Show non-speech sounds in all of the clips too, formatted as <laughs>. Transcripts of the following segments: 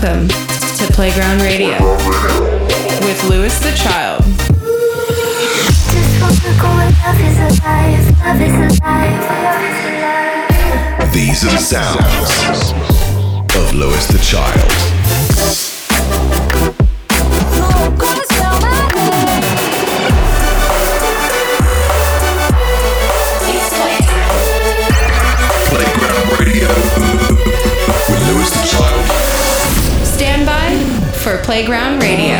Welcome to Playground Radio with Louis the Child. These are the sounds of Louis the Child. Playground Radio.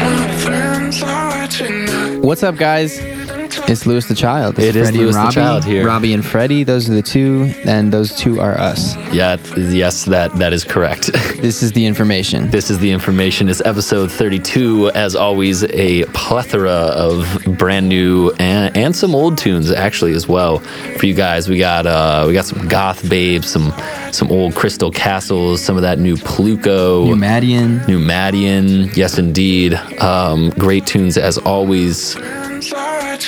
What's up, guys? It's Louis the Child. This It is Freddie Lewis the Robbie. Child here. Robbie and Freddie, those are the two, and those two are us. Yeah, yes, that that is correct. <laughs> This is the information. this is the information. It's episode 32. As always, a plethora of brand new and, and some old tunes actually as well for you guys. We got uh, we got some goth babes, some some old Crystal Castles, some of that new Pluko. New Madeon. New Madeon, yes indeed. Um, great tunes as always.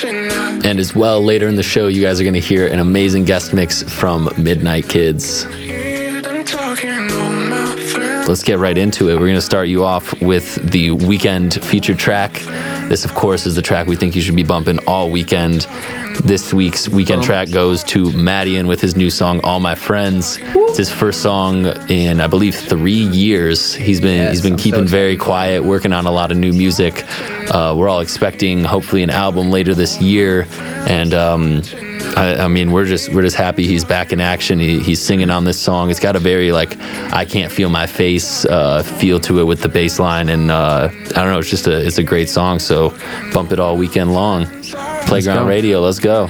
And as well, later in the show, you guys are going to hear an amazing guest mix from Midnight Kids. Let's get right into it. We're going to start you off with the weekend featured track. This, of course, is the track we think you should be bumping all weekend. This week's weekend track goes to Madeon with his new song "All My Friends." It's his first song in, I believe, three years. He's been Yes, he's been I'm so keeping very quiet, working on a lot of new music. Uh, we're all expecting, hopefully, an album later this year, and um, I, I mean, we're just we're just happy he's back in action. He, he's singing on this song. It's got a very like I can't feel my face uh, feel to it with the bass line, and uh, I don't know. It's just a it's a great song. So bump it all weekend long. Playground go. Radio. Let's go.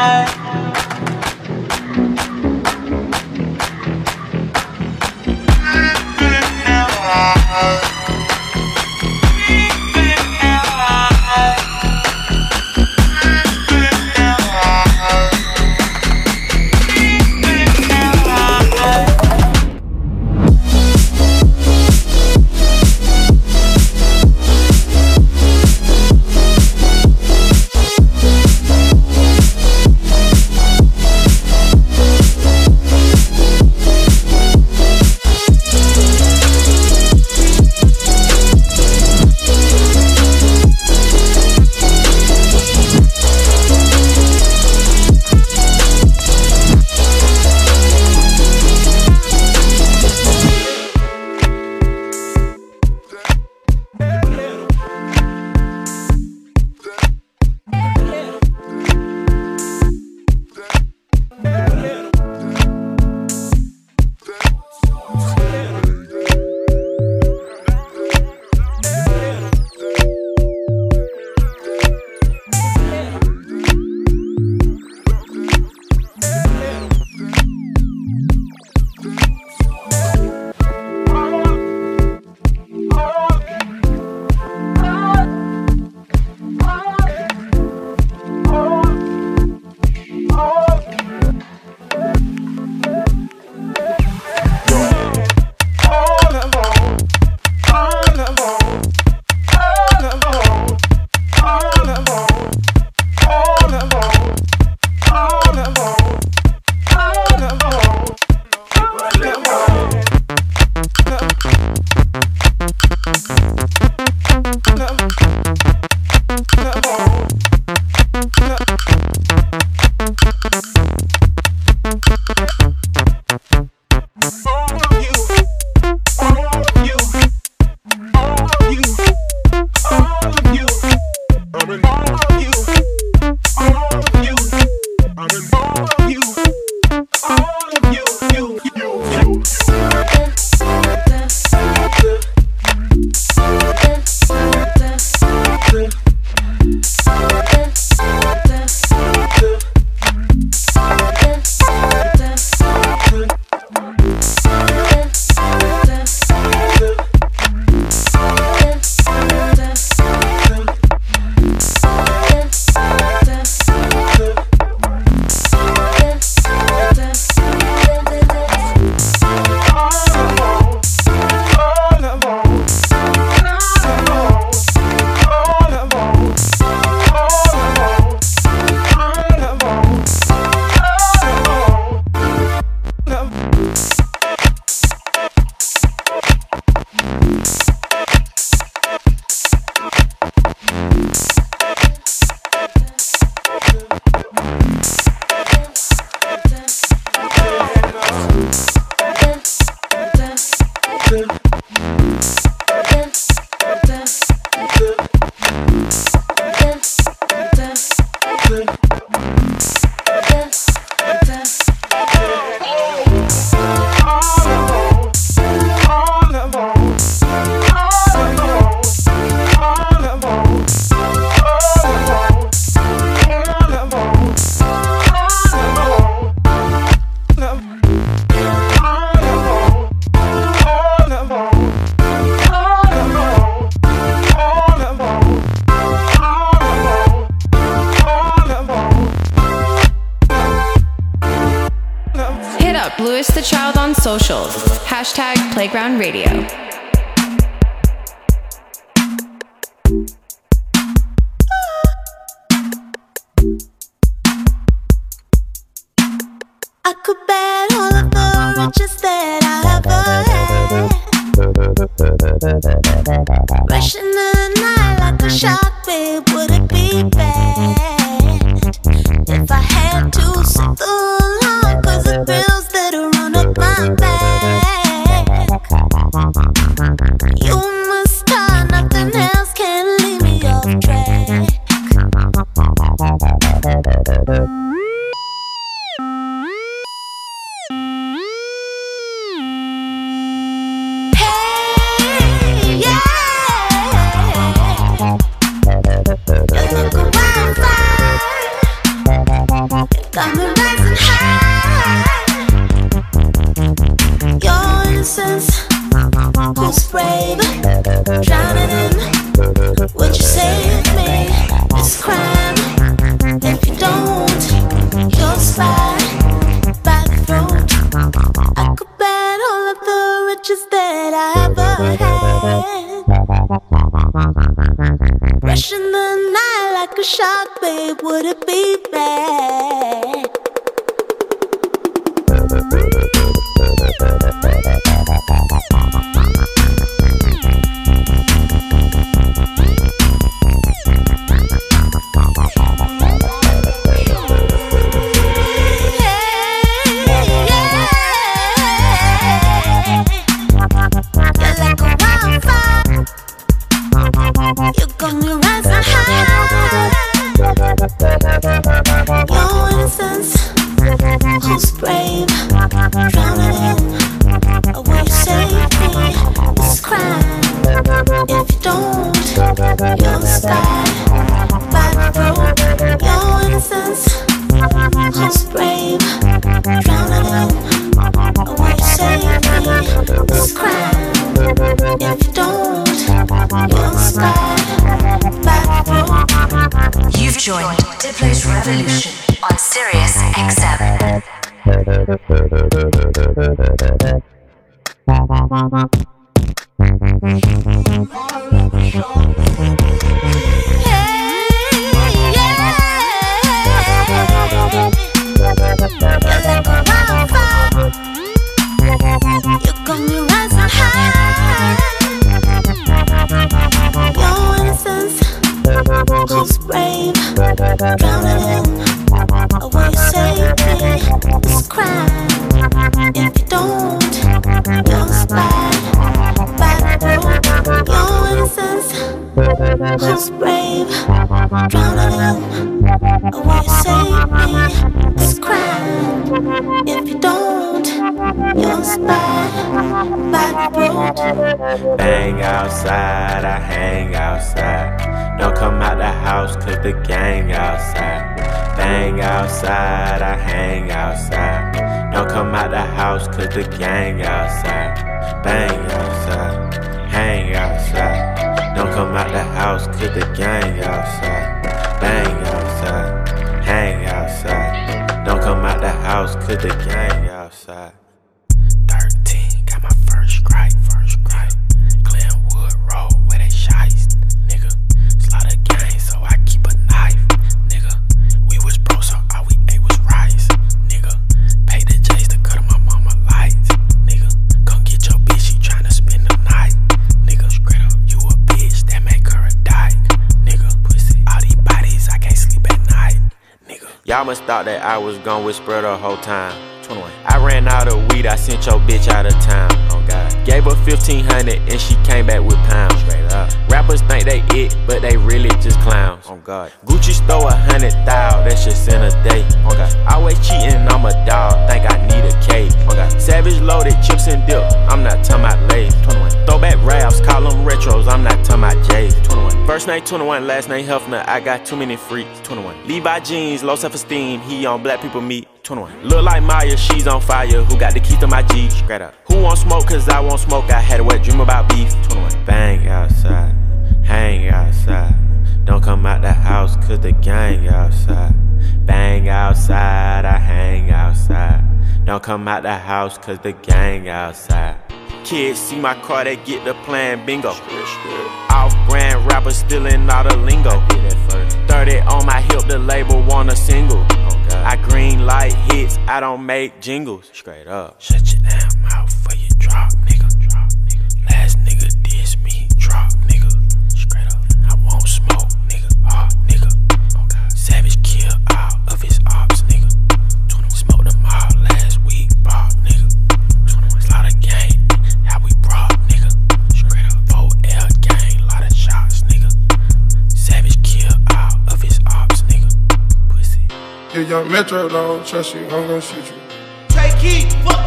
Música I could bet all of the riches that I ever had. Joined Diplo's Revolution on Sirius XM. <laughs> who's brave, drowning in a way save me this crime. If you don't, you'll slide by the road. Bang outside, I hang outside. Don't come out the house cause the gang outside. Bang outside, I hang outside. Don't come out the house cause the gang outside. Bang outside, hang outside. Don't come out the house cause the gang outside. Bang outside, hang outside. Don't come out the house cause the gang Y'all must thought that I was gonna whisper the whole time. 21. I ran out of weed, I sent your bitch out of town. Oh God. Gave her 1500 and she came back with pounds. Rappers think they it, but they really just clowns. Oh God. Gucci stole a hundred thou, that's just in a day. Oh God. Always cheating, I'm a dog, think I need a cake. Oh God. Savage loaded, chips and dip, I'm not talking about Lay's. 21. Throwback raps, call them retros, I'm not talking about J's. 21. First name 21, last name Hefner, I got too many freaks. 21. Levi jeans, low self esteem, he on black people meet. 21. Look like Maya, she's on fire. Who got the keys to my Jeep? Straight up. Who want smoke? Cause I want smoke. I had a wet dream about beef. 21. Bang outside, hang outside. Don't come out the house cause the gang outside. Bang outside, I hang outside. Don't come out the house cause the gang outside. Kids see my car, they get the plan bingo. Off brand rapper stealing all the lingo. 30 on my hip, the label want a single. I green light hits, I don't make jingles. Straight up. Shut your damn mouth for you. Drop, nigga. Last nigga Yeah, young Metro, don't trust you, I'm gonna shoot you. Take heat, fuck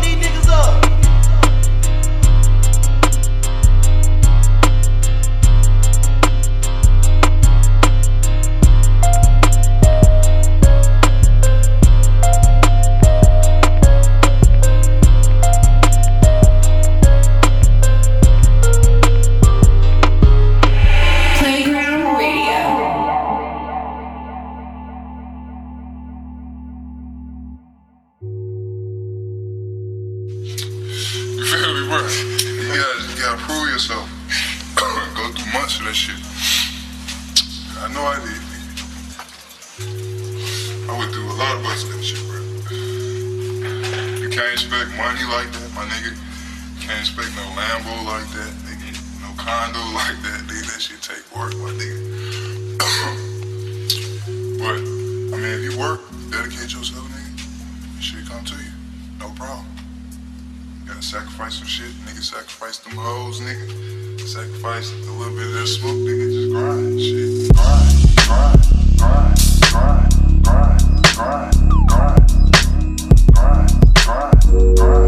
would do a lot of busting that shit, bro. You can't expect money like that, my nigga. You can't expect no Lambo like that, nigga. No condo <laughs> like that, nigga. That shit take work, my nigga. <coughs> but, I mean, if you work, dedicate yourself, nigga, shit come to you. No problem. Gotta sacrifice some shit, nigga. Sacrifice them hoes, nigga. Sacrifice a little bit of that smoke, nigga. Just grind, shit. Grind, grind, grind, grind, grind. Grind, grind, grind, grind,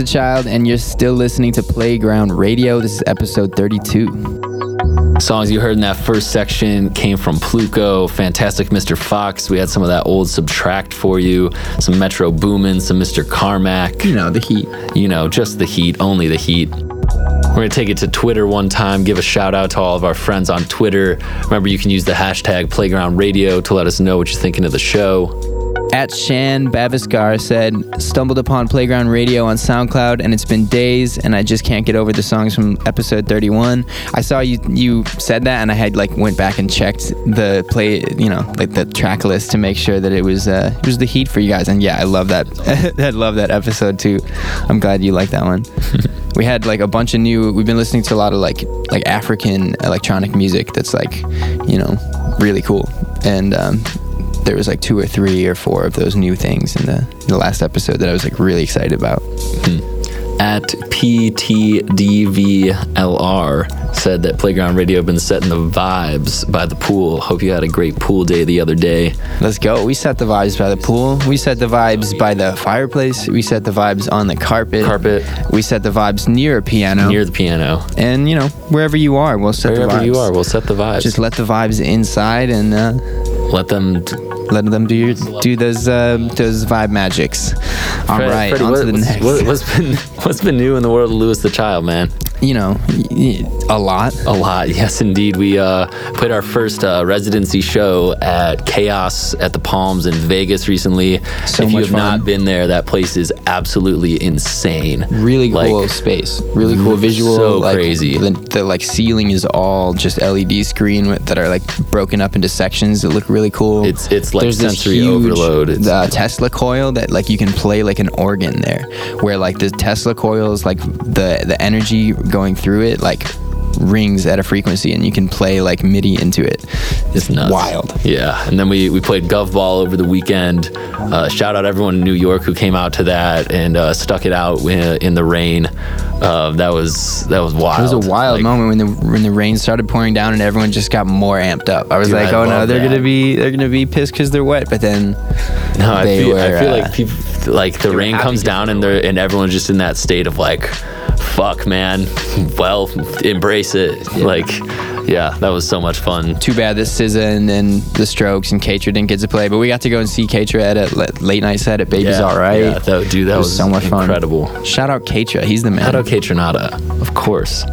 the Child, and you're still listening to Playground Radio. This is episode 32. Songs you heard in that first section came from Pluko, Fantastic Mr. Fox. We had some of that old SBTRKT for you, some Metro Boomin, some Mr. Carmack. You know, the heat. You know, just the heat, only the heat. We're We're gonna take it to Twitter one time. Give a shout out to all of our friends on Twitter. Remember, you can use the hashtag Playground Radio to let us know what you're thinking of the show. At Shan Baviskar said, stumbled upon Playground Radio on SoundCloud and it's been days and I just can't get over the songs from episode 31. I saw you you said that and I had like went back and checked the play, you know, like the track list to make sure that it was uh it was the heat for you guys and yeah, I love that. <laughs> I love that episode too. I'm glad you like that one. <laughs> we had like a bunch of new we've been listening to a lot of like like African electronic music that's like, you know, really cool. And um there was like two or three or four of those new things in the, in the last episode that I was like really excited about. At PTDVLR said that Playground Radio been setting the vibes by the pool. Hope you had a great pool day the other day. Let's go. We set the vibes by the pool. We set the vibes by the fireplace. We set the vibes on the carpet. Carpet. We set the vibes near a piano. Near the piano. and you know wherever you are, we'll set the Wherever vibes. you are, we'll set the vibes. Just let the vibes inside and uh, let them. Let them do your do those uh, those vibe magics. All Fred- right, Freddie, on what, to the what's, next. what, what's been <laughs> what's been new in the world of Louis the Child, man? You know, a lot. A lot, <laughs> yes, indeed. We uh, played our first uh, residency show at KAOS at the Palms in Vegas recently. So if you have not been there, that place is absolutely insane. really cool space really cool visual so like, crazy. the, the like ceiling is all just led screen with, that are like broken up into sections that look really cool It's- it's like There's this sensory huge, overload. It's- uh, tesla coil that like you can play like an organ there where like the tesla coil is like the the energy going through it like rings at a frequency and you can play like midi into it It's nuts. wild Yeah, and then we, we played Gov Ball over the weekend. Uh, shout out everyone in New York who came out to that and uh, stuck it out in, in the rain. Uh, that was that was wild. It was a wild Like, moment when the when the rain started pouring down and everyone just got more amped up. I was Dude, like, I oh no, they're that. gonna be they're gonna be pissed because they're wet. But then No, I they feel, I feel uh, like people like the rain comes down and they're and everyone's just in that state of like, fuck, man. Well, embrace it. Like, yeah, that was so much fun. too bad that SZA and then the Strokes and Kaytra didn't get to play. But we got to go and see Kaytra at a late night set at Baby's Yeah, All Right. yeah, that- dude, that It was so much fun. incredible. Shout out Kaytra, he's the man. Shout out Kaytranada, of course.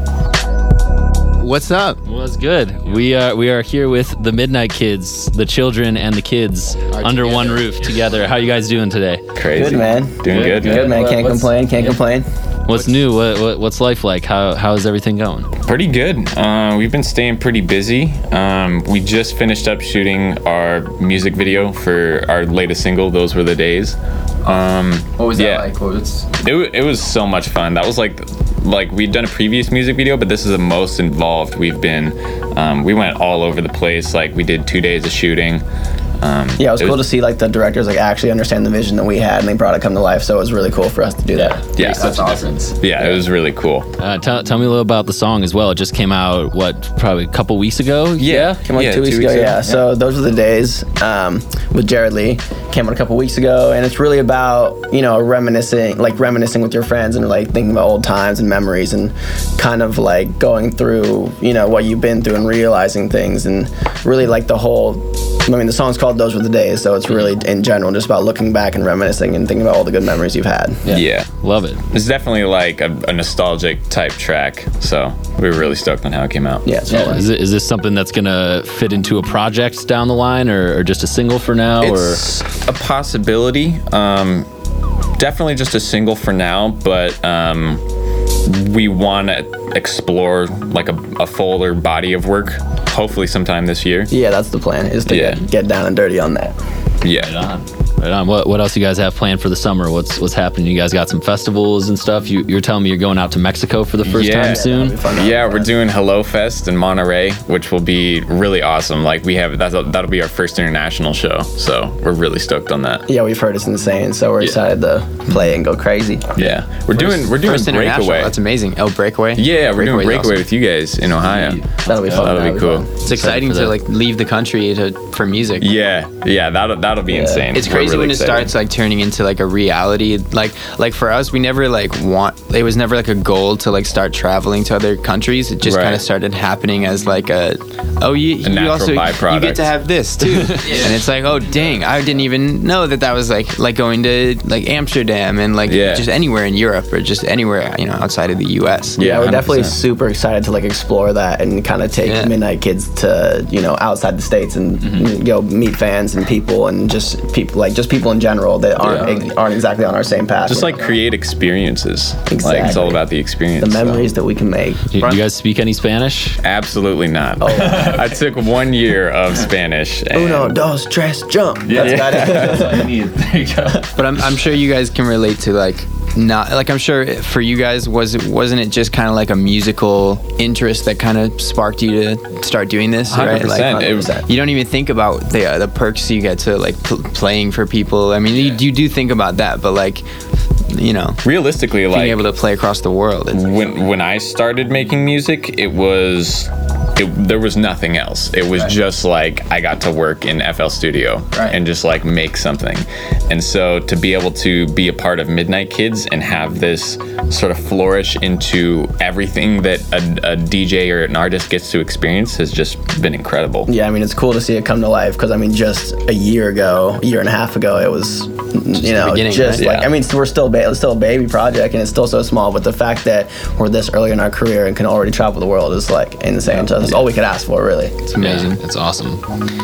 What's up? Was good. We are we are here with the Midnight Kids, the children and the kids under one roof together. How you guys doing today? Crazy. Good man. Doing good. Good man. Can't complain. Can't complain. What's new? What, what what's life like? How how is everything going? Pretty good. Uh, we've been staying pretty busy. Um, we just finished up shooting our music video for our latest single, Those Were the Days. Um, What was yeah. that like? What was It, wa- it was so much fun. That was like like we'd done a previous music video, but this is the most involved we've been. Um, we went all over the place. Like we did two days of shooting. Um, Yeah, it was cool to see like the directors like actually understand the vision that we had and they brought it come to life. So it was really cool for us to do that. Yeah, such a difference. yeah, it was really cool. Uh, tell, tell me a little about the song as well. It just came out what probably a couple weeks ago. Yeah, Came like yeah, two weeks ago, yeah. So those were the days um, with Jared Lee. Came out a couple weeks ago, and it's really about you know reminiscing, like reminiscing with your friends and like thinking about old times and memories, and kind of like going through you know what you've been through and realizing things, and really like the whole. I mean, the song's called "Those Were the Days," so it's really in general just about looking back and reminiscing and thinking about all the good memories you've had. Yeah. Love it. It's definitely like a, a nostalgic type track. So we were really stoked on how it came out. Yeah, it's fun. Is, it, is this something that's gonna fit into a project down the line, or, or just a single for now? It's a possibility. Um, definitely just a single for now, but um, we want to explore like a, a fuller body of work. Hopefully, sometime this year. Yeah, that's the plan is to Yeah. get, get down and dirty on that. Yeah. Or on? Right on. What what else you guys have planned for the summer? What's what's happening? You guys got some festivals and stuff. You, you're telling me you're going out to Mexico for the first Yeah. time soon. Yeah, we're doing Hellow Fest in Monterrey, which will be really awesome. Like we have that's that'll be our first international show, so we're really stoked on that. Yeah, we've heard it's insane, so we're excited to play and go crazy. Yeah, we're doing we're doing First international. Breakaway. That's amazing. Oh, Breakaway. Yeah, we're doing Breakaway's Breakaway awesome. with you guys in Ohio. That'll be fun. That'll be cool. It's exciting to like leave the country to for music. Yeah, yeah, that'll that'll be insane. It's crazy crazy really when it starts like turning into like a reality. Like like for us, we never like want. It was never like a goal to like start traveling to other countries. It just Right. kind of started happening as like a oh you, you natural also you get to have this too, <laughs> and it's like oh dang I didn't even know that that was like like going to like Amsterdam and like Yeah. just anywhere in Europe or just anywhere you know outside of the U.S. Yeah, we're definitely 100%. super excited to like explore that and kind of take Yeah. Midnight Kids to you know outside the states and you know meet fans and people and just people like just people in general that aren't aren't exactly on our same path. Just like create experiences. Like it's all about the experience. the so. memories that we can make. Do you, do you guys speak any Spanish? Absolutely not. Oh. <laughs> I took one year of Spanish. and- Uno, dos, tres, jump. Yeah. That's about it. <laughs> that's there you go. But I'm, I'm sure you guys can relate to like not like I'm sure for you guys was it wasn't it just kind of like a musical interest that kind of sparked you to start doing this right? 100%. like It was- you don't even think about the uh, the perks you get to like pl- playing for people. I mean you, you do think about that but like you know realistically, being like being able to play across the world it's, when when I started making music, it was it, there was nothing else. It was just like I got to work in FL Studio Right. and just like make something. And so to be able to be a part of Midnight Kids and have this sort of flourish into everything that a, a DJ or an artist gets to experience has just been incredible. Yeah, I mean it's cool to see it come to life because I mean just a year ago, a year and a half ago, it was you know just right? like Yeah. I mean we're still ba- it's still a baby project and it's still so small, but the fact that we're this early in our career and can already travel the world is like insane. So that's all we could ask for, really. it's amazing Yeah, it's awesome.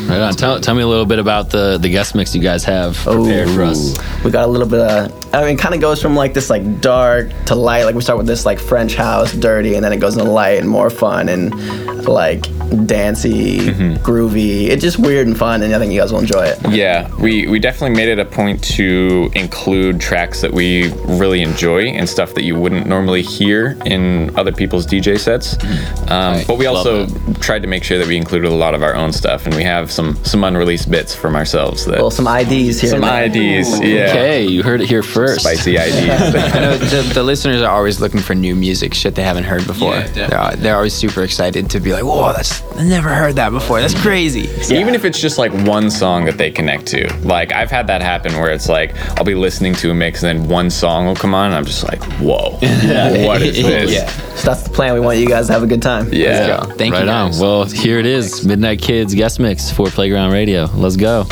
Right on. Tell, tell me a little bit about the, the guest mix you guys have prepared for us. We got a little bit of, I mean, kind of goes from like this like dark to light. Like we start with this like French house, dirty, and then it goes into light and more fun and like dancey, Mm-hmm. groovy. It's just weird and fun, and I think you guys will enjoy it. Yeah, we, we definitely made it a point to include tracks that we really enjoy and stuff that you wouldn't normally hear in other people's DJ sets. Um, But we also tried to make sure that we included a lot of our own stuff, and we have some some unreleased bits from ourselves that Well, some IDs here. some and there. IDs, yeah, Okay, you heard it here first. spicy IDs. <laughs> I know the, the listeners are always looking for new music, shit they haven't heard before. they're, they're always super excited to be like, whoa, that's I never heard that before. That's crazy. Even if it's just like one song that they connect to. Like I've had that happen where it's like I'll be listening to a mix and then one song will come on and I'm just like, whoa, <laughs> what is this? Yeah. So that's the plan. We want you guys to have a good time. Yeah. Let's go. Thank right you. on. Well, here it is Midnight Kids guest mix for Playground Radio. Let's go.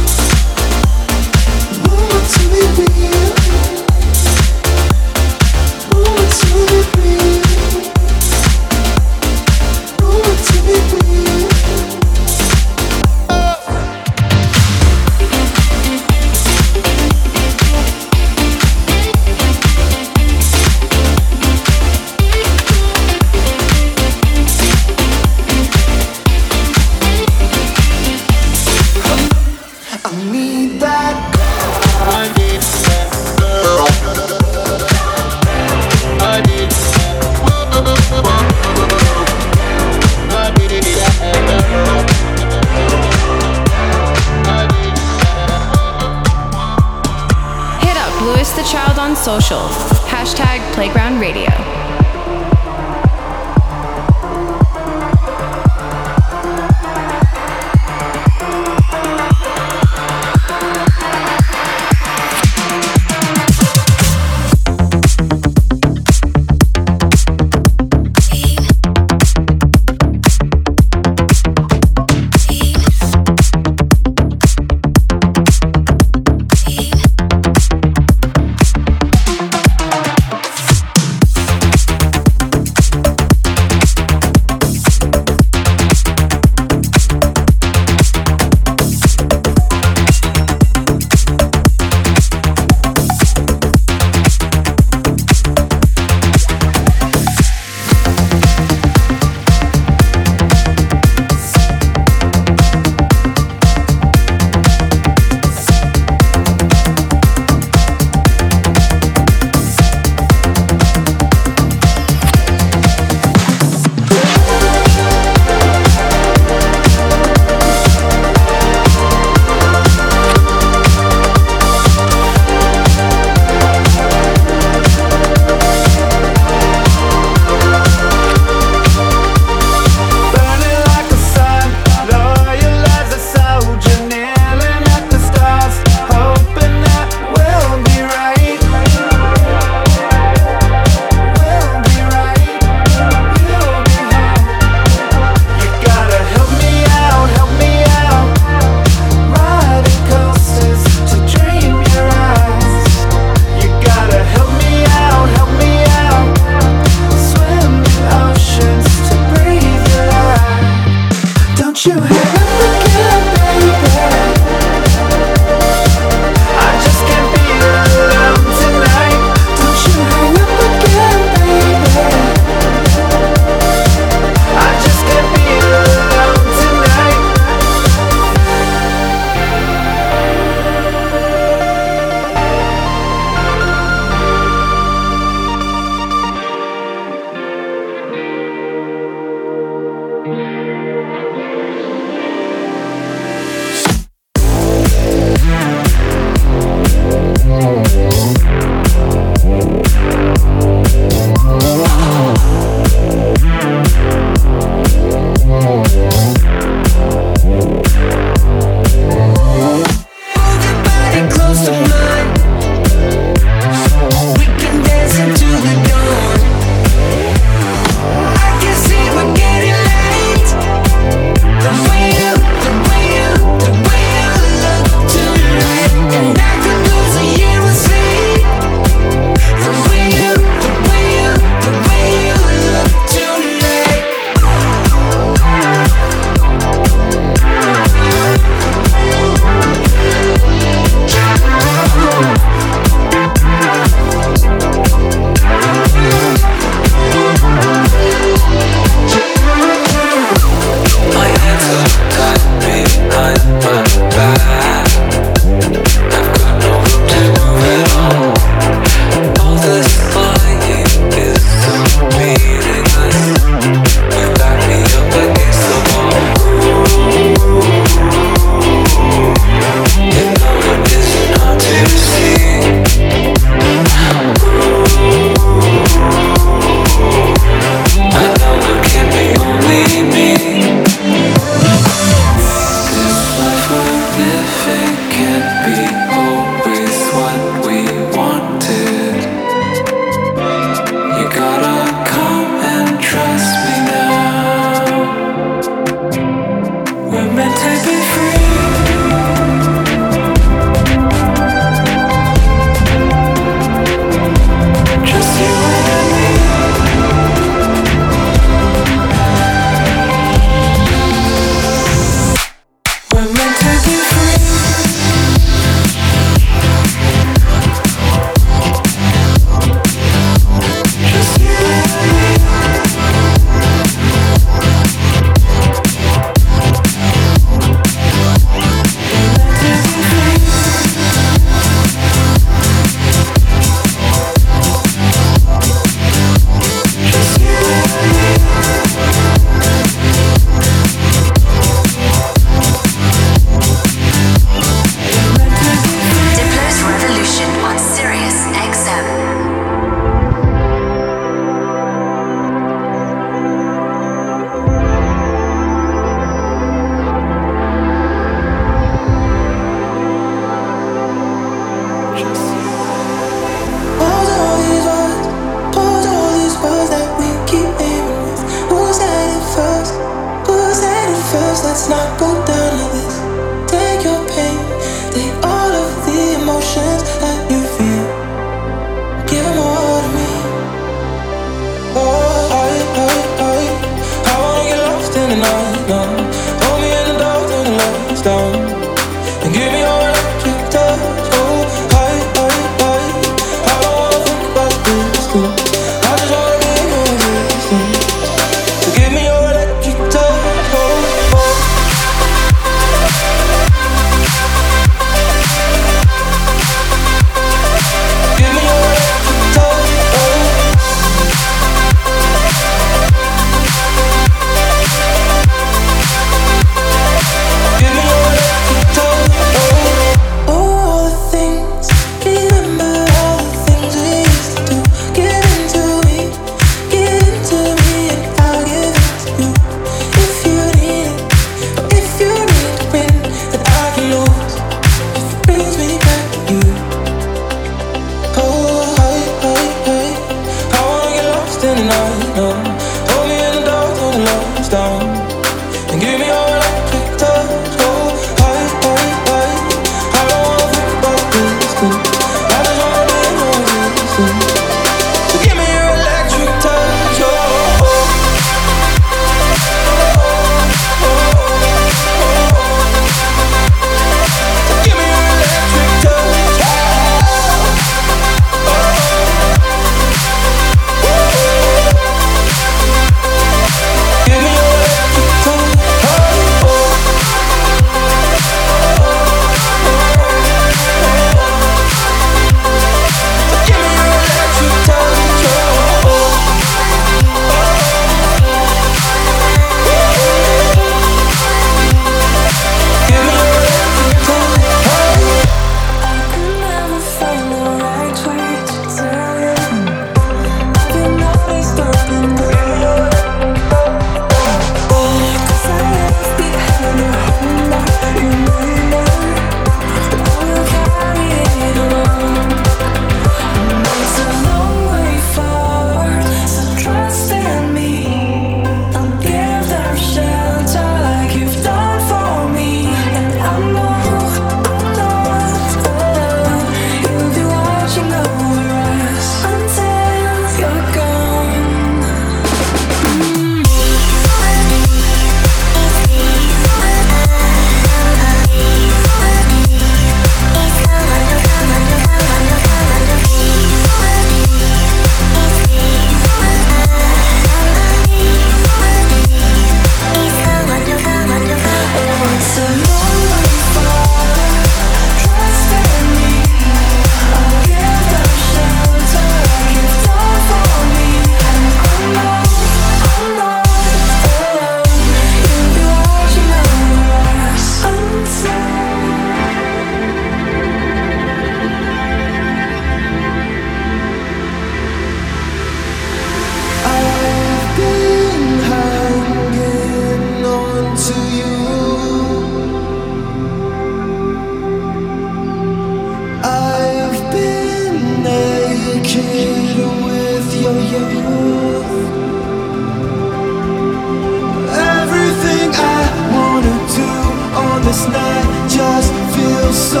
This night just feels so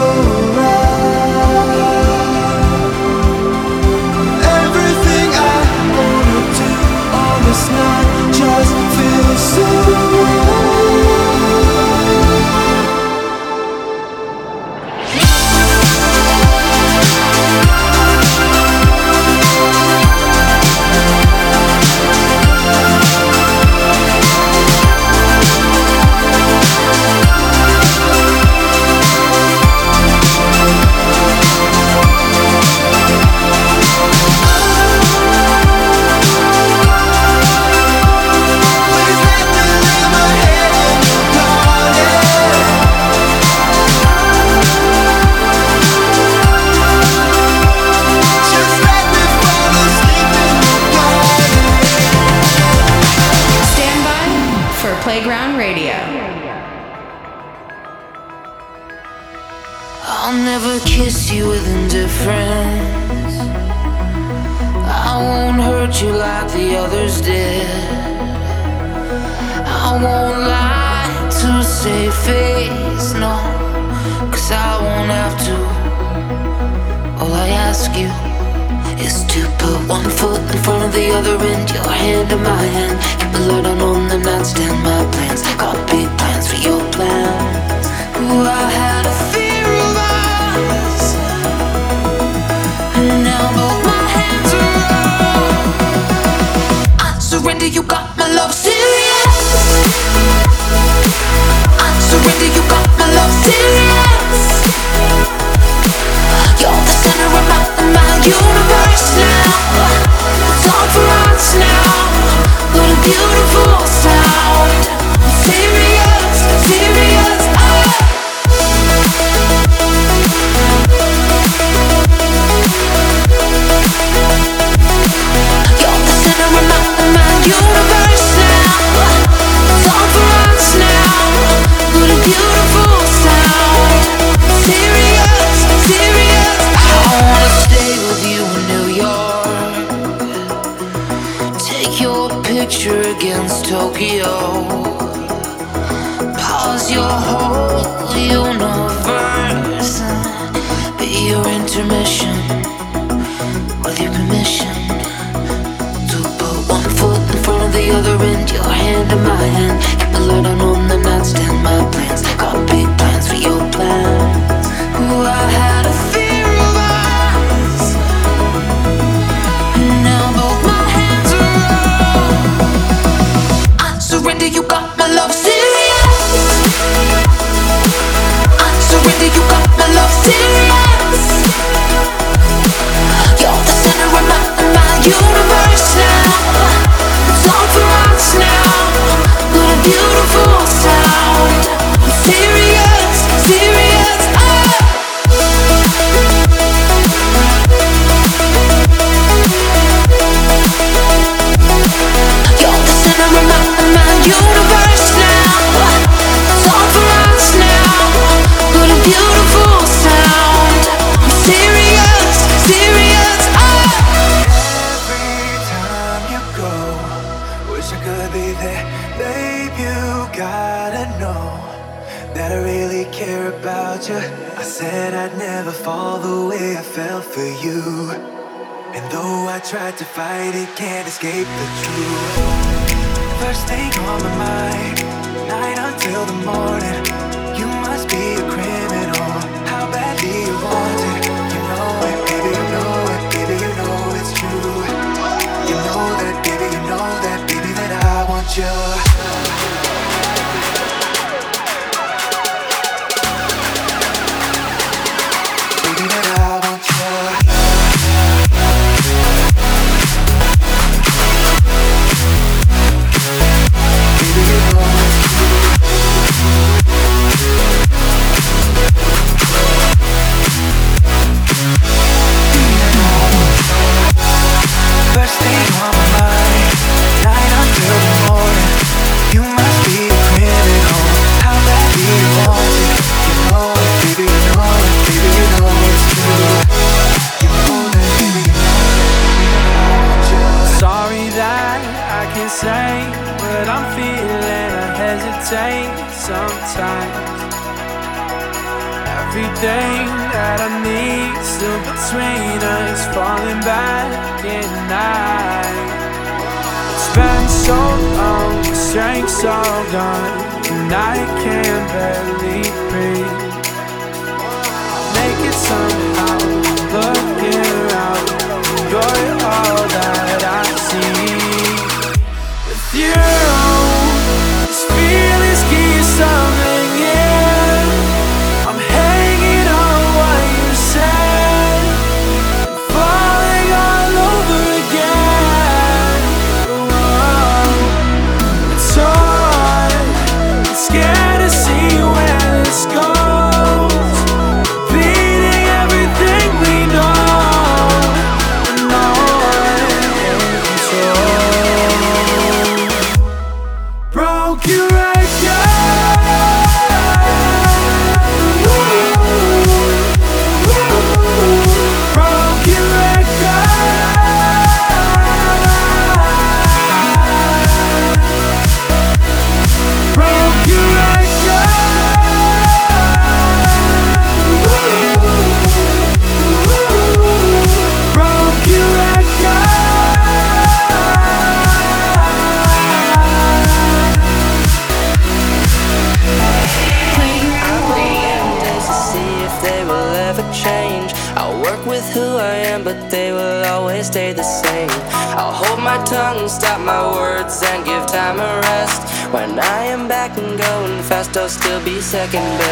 still be second best.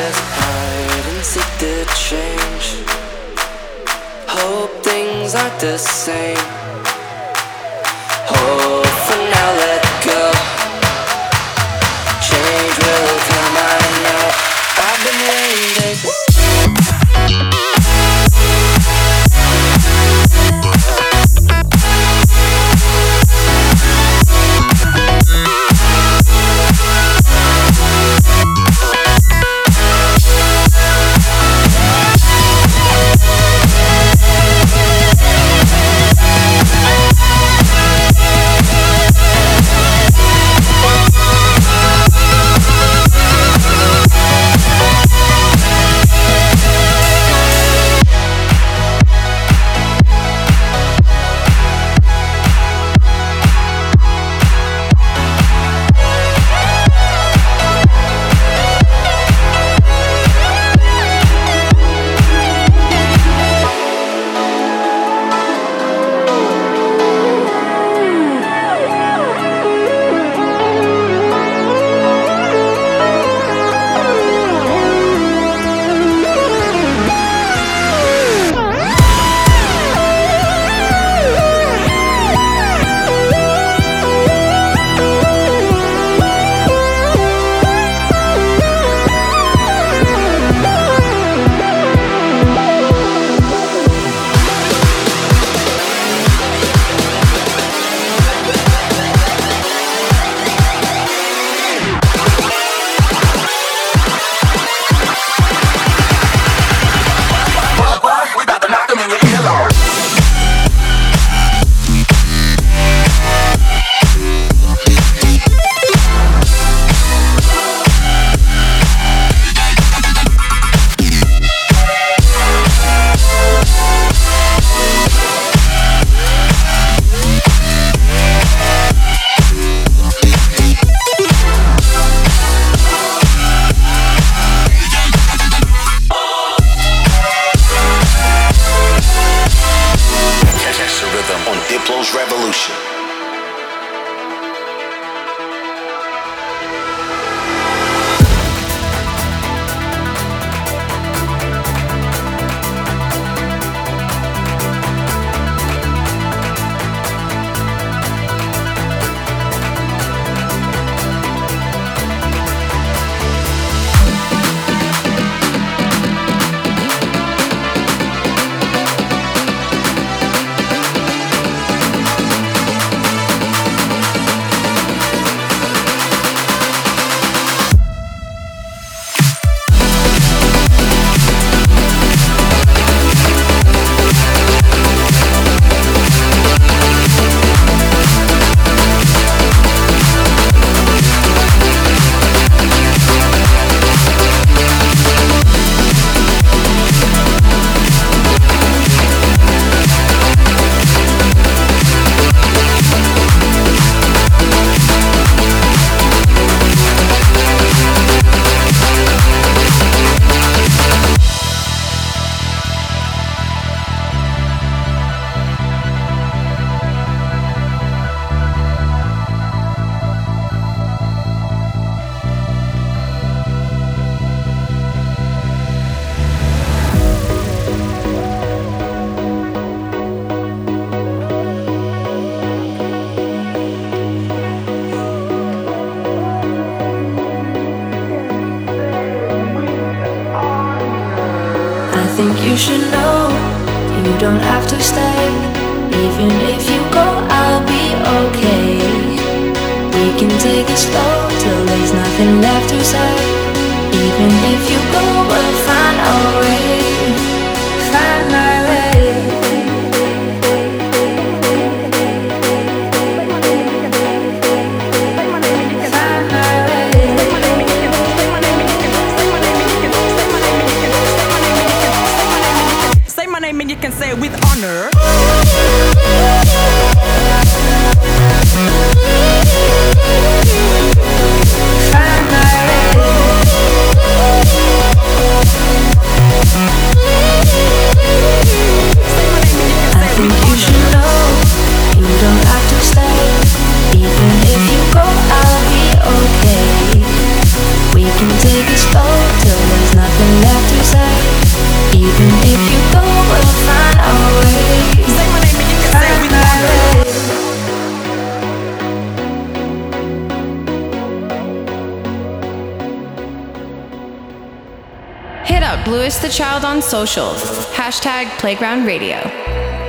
Socials. Hashtag Playground Radio.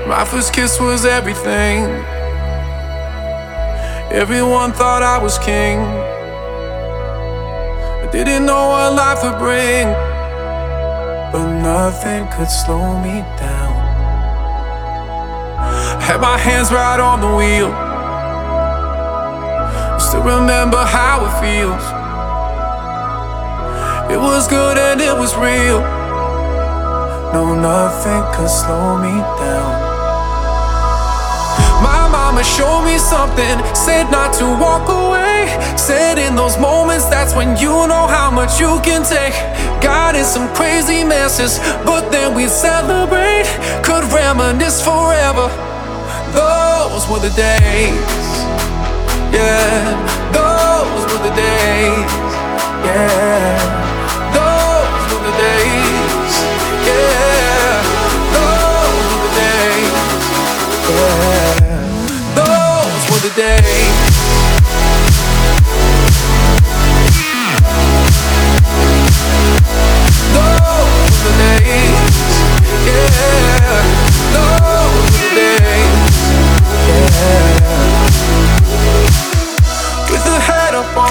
My first kiss was everything. Everyone thought I was king. I didn't know what life would bring. But nothing could slow me down. I had my hands right on the wheel. Still remember how it feels. It was good and it was real. No, nothing could slow me down. My mama showed me something, said not to walk away. Said in those moments, that's when you know how much you can take. Got in some crazy messes, but then we celebrate. Could reminisce forever. Those were the days. Yeah, those were the days. Yeah,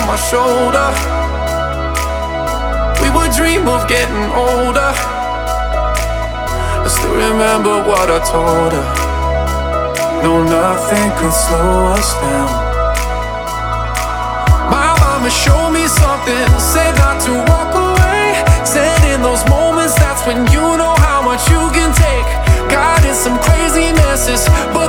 my shoulder, we would dream of getting older. I still remember what I told her. No, nothing could slow us down. My mama showed me something, said not to walk away. Said in those moments, that's when you know how much you can take. Got in some crazy messes, but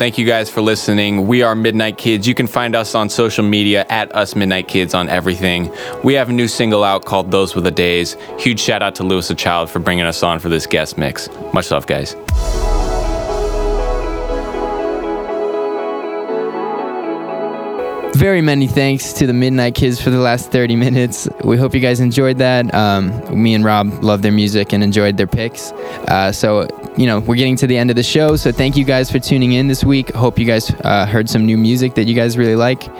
thank you guys for listening. We are Midnight Kids. You can find us on social media at Us Midnight Kids on everything. We have a new single out called Those Were the Days. Huge shout out to Louis the Child for bringing us on for this guest mix. Much love, guys. Very many thanks to the Midnight Kids for the last 30 minutes. We hope you guys enjoyed that. Um, me and Rob love their music and enjoyed their picks. Uh, so, you know, we're getting to the end of the show. So, thank you guys for tuning in this week. Hope you guys uh, heard some new music that you guys really like.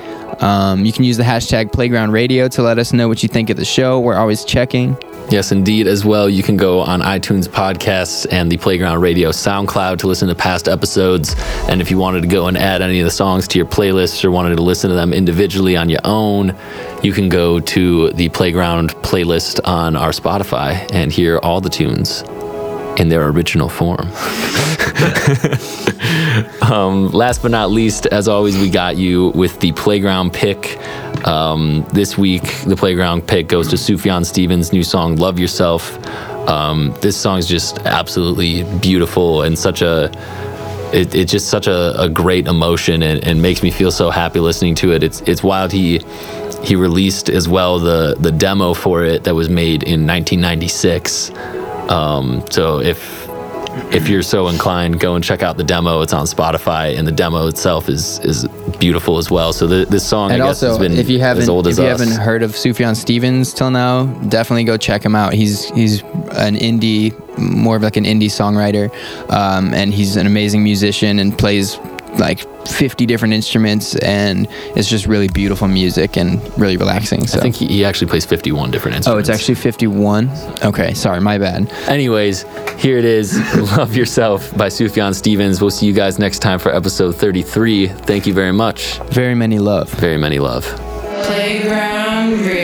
Um, you can use the hashtag Playground Radio to let us know what you think of the show. We're always checking. Yes, indeed. As well, you can go on iTunes podcasts and the Playground Radio SoundCloud to listen to past episodes. And if you wanted to go and add any of the songs to your playlists or wanted to listen to them individually on your own, you can go to the Playground playlist on our Spotify and hear all the tunes in their original form. <laughs> <laughs> um, last but not least, as always, we got you with the playground pick. Um, this week, the playground pick goes to Sufjan Stevens' new song "Love Yourself." Um, this song is just absolutely beautiful and such a. It, it's just such a, a great emotion and, and makes me feel so happy listening to it. It's it's wild. He he released as well the the demo for it that was made in 1996. Um, so if if you're so inclined, go and check out the demo. It's on Spotify, and the demo itself is is beautiful as well. So the, this song, and I guess, has been if you haven't, as old if as you us. haven't heard of Sufjan Stevens till now, definitely go check him out. He's he's an indie, more of like an indie songwriter, um, and he's an amazing musician and plays like 50 different instruments, and it's just really beautiful music and really relaxing. So I think he, he actually plays 51 different instruments. Oh, it's actually 51. Okay, sorry, my bad. Anyways, here it is. <laughs> Love Yourself by Sufjan Stevens. We'll see you guys next time for episode 33. Thank you very much. Very many love. Very many love. Playground Radio.